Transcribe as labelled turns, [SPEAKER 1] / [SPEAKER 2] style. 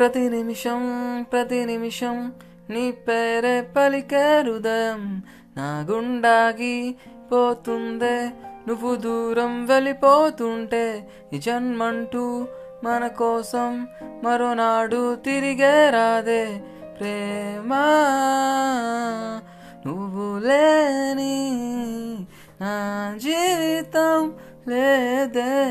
[SPEAKER 1] ప్రతి నిమిషం ప్రతి నిమిషం నీ పేరే పలికే హృదయం నా గుండాగి పోతుందే నువ్వు దూరం వెళ్ళిపోతుంటే ఈ జన్మంటూ మన కోసం మరోనాడు తిరిగే రాదే. ప్రేమా నువ్వు లేని నా జీవితం లేదే.